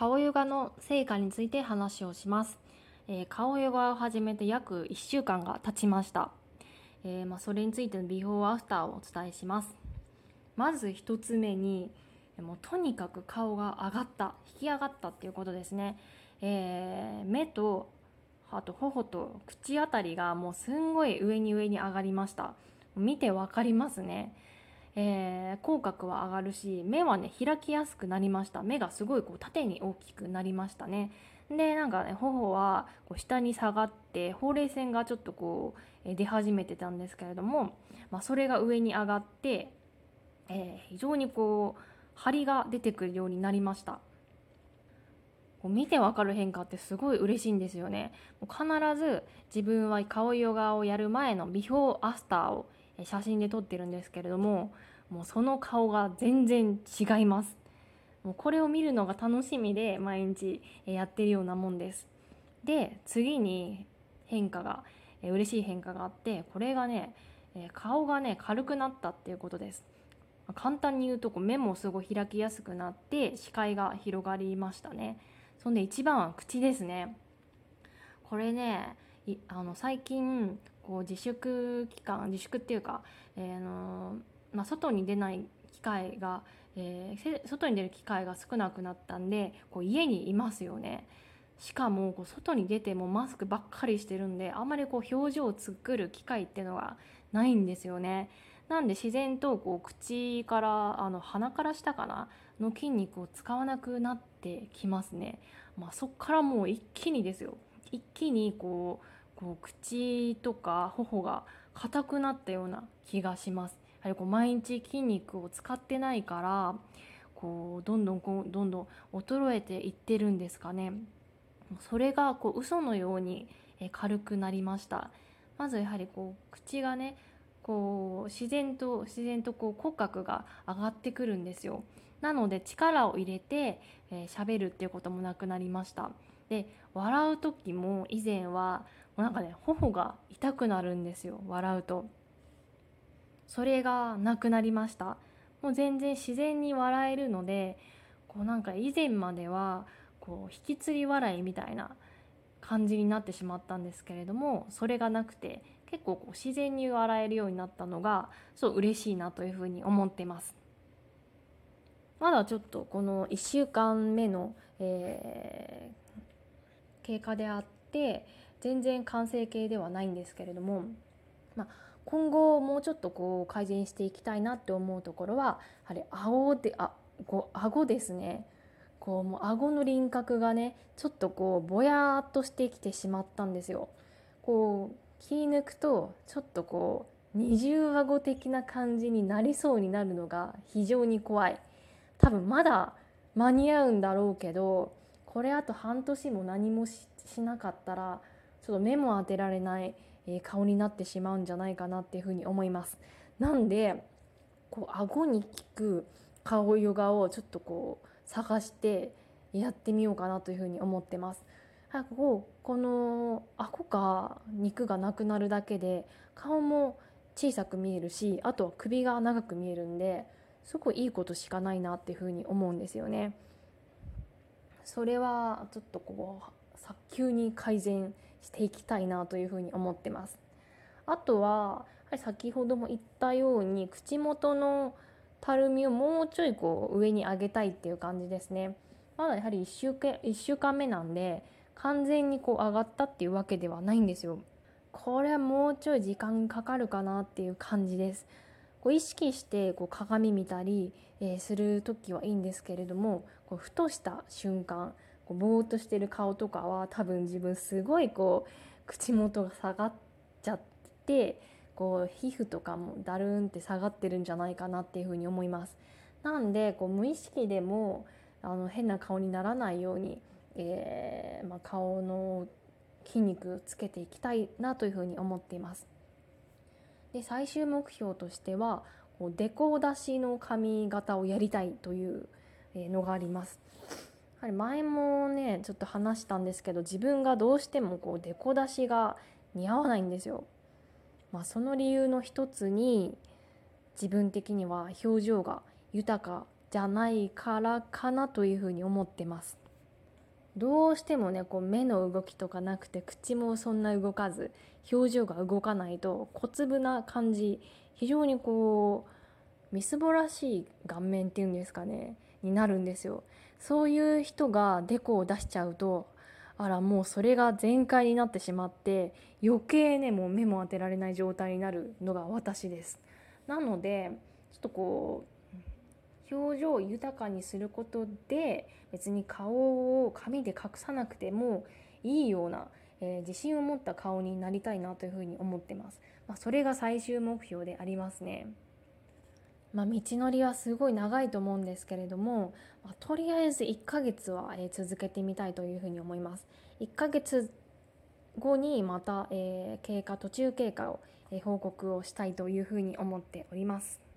顔ヨガの成果について話をします、えー、顔ヨガを始めて約1週間が経ちました、えー、まあ、それについてのビフォーアフターをお伝えします。まず1つ目にもうとにかく顔が上がった引き上がったっていうことですね、えー、目とあと頬と口あたりがもうすんごい上に上に上がりました。見てわかりますね。えー、口角は上がるし目はね開きやすくなりました。目がすごいこう縦に大きくなりましたね。でなんかね頬はこう下に下がってほうれい線がちょっとこう出始めてたんですけれども、まあ、それが上に上がって、えー、非常にこう張りが出てくるようになりました。こう見てわかる変化ってすごい嬉しいんですよね。必ず自分は顔ヨガをやる前のビフォーアフターを写真で撮ってるんですけれどももうその顔が全然違います。もうこれを見るのが楽しみで毎日やってるようなもんです。で次に変化が嬉しい変化があってこれがね顔がね軽くなったっていうことです。簡単に言うとこう目もすごい開きやすくなって視界が広がりましたね。そんで一番は口ですね。これねあの最近こう自粛期間自粛っていうか、えーのまあ、外に出ない機会が、えー、外に出る機会が少なくなったんでこう家にいますよね。しかもこう外に出てもマスクばっかりしてるんであんまりこう表情を作る機会っていうのがないんですよね。なんで自然とこう口からあの鼻から下かなの筋肉を使わなくなってきますね。まあ、そっからもう一気にですよ一気にこうこう口とか頬が硬くなったような気がします。やはりこう毎日筋肉を使ってないからこうどんどんこうどんどん衰えていってるんですかね。それがこう嘘のように軽くなりました。まずやはりこう口がねこう自然と自然とこう口角が上がってくるんですよ。なので力を入れて喋、えー、るっていうこともなくなりました。で笑う時も以前はなんかね頬が痛くなるんですよ笑うと。それがなくなりました。もう全然自然に笑えるのでこうなんか以前まではこう引きつり笑いみたいな感じになってしまったんですけれどもそれがなくて結構こう自然に笑えるようになったのがそう嬉しいなというふうに思ってます。まだちょっとこの1週間目の、えー、経過であって全然完成形ではないんですけれども、まあ、今後もうちょっとこう改善していきたいなって思うところはやはり顎であこう顎ですねこうもう顎の輪郭がねちょっとこうぼやっとしてきてしまったんですよ。こう気抜くとちょっとこう二重顎的な感じになりそうになるのが非常に怖い多分まだ間に合うんだろうけどこれあと半年も何もししなかったらちょっと目も当てられない、え顔になってしまうんじゃないかなっていうふうに思います。なんでこう顎に効く顔ヨガをちょっとこう探してやってみようかなというふうに思ってます。はい、こうこの顎か肉がなくなるだけで顔も小さく見えるしあとは首が長く見えるんですごくいいことしかないなっていうふうに思うんですよね。それはちょっとこう早急に改善していきたいなというふうに思ってます。あとは先ほども言ったように口元のたるみをもうちょいこう上に上げたいっていう感じですね。まだやはり1週間 ,1 週間目なんで完全にこう上がったっていうわけではないんですよ。これはもうちょい時間かかるかなっていう感じです。こう意識してこう鏡見たり、え、する時はいいんですけれどもこうふとした瞬間こうぼーっとしてる顔とかは多分自分すごいこう口元が下がっちゃってこう皮膚とかもだるんって下がってるんじゃないかなっていうふうに思います。なんでこう無意識でもあの変な顔にならないように、えー、まあ、顔の筋肉つけていきたいなというふうに思っています。で最終目標としてはこうデコ出しの髪型をやりたいというのがあります。はり前もねちょっと話したんですけど自分がどうしてもこうデコ出しが似合わないんですよ。まあ、その理由の一つに自分的には表情が豊かじゃないからかなというふうに思ってます。どうしてもねこう目の動きとかなくて口もそんな動かず表情が動かないと小粒な感じ非常にこうみすぼらしい顔面っていうんですかねになるんですよそういう人がデコを出しちゃうとあらもうそれが全開になってしまって余計ねもう目も当てられない状態になるのが私です。なのでちょっとこう表情を豊かにすることで別に顔を紙で隠さなくてもいいような、えー、自信を持った顔になりたいなというふうに思ってます、まあ、それが最終目標でありますね。まあ、道のりはすごい長いと思うんですけれども、まあ、とりあえず1ヶ月は、続けてみたいというふうに思います。1ヶ月後にまた、経過途中経過を、報告をしたいというふうに思っております。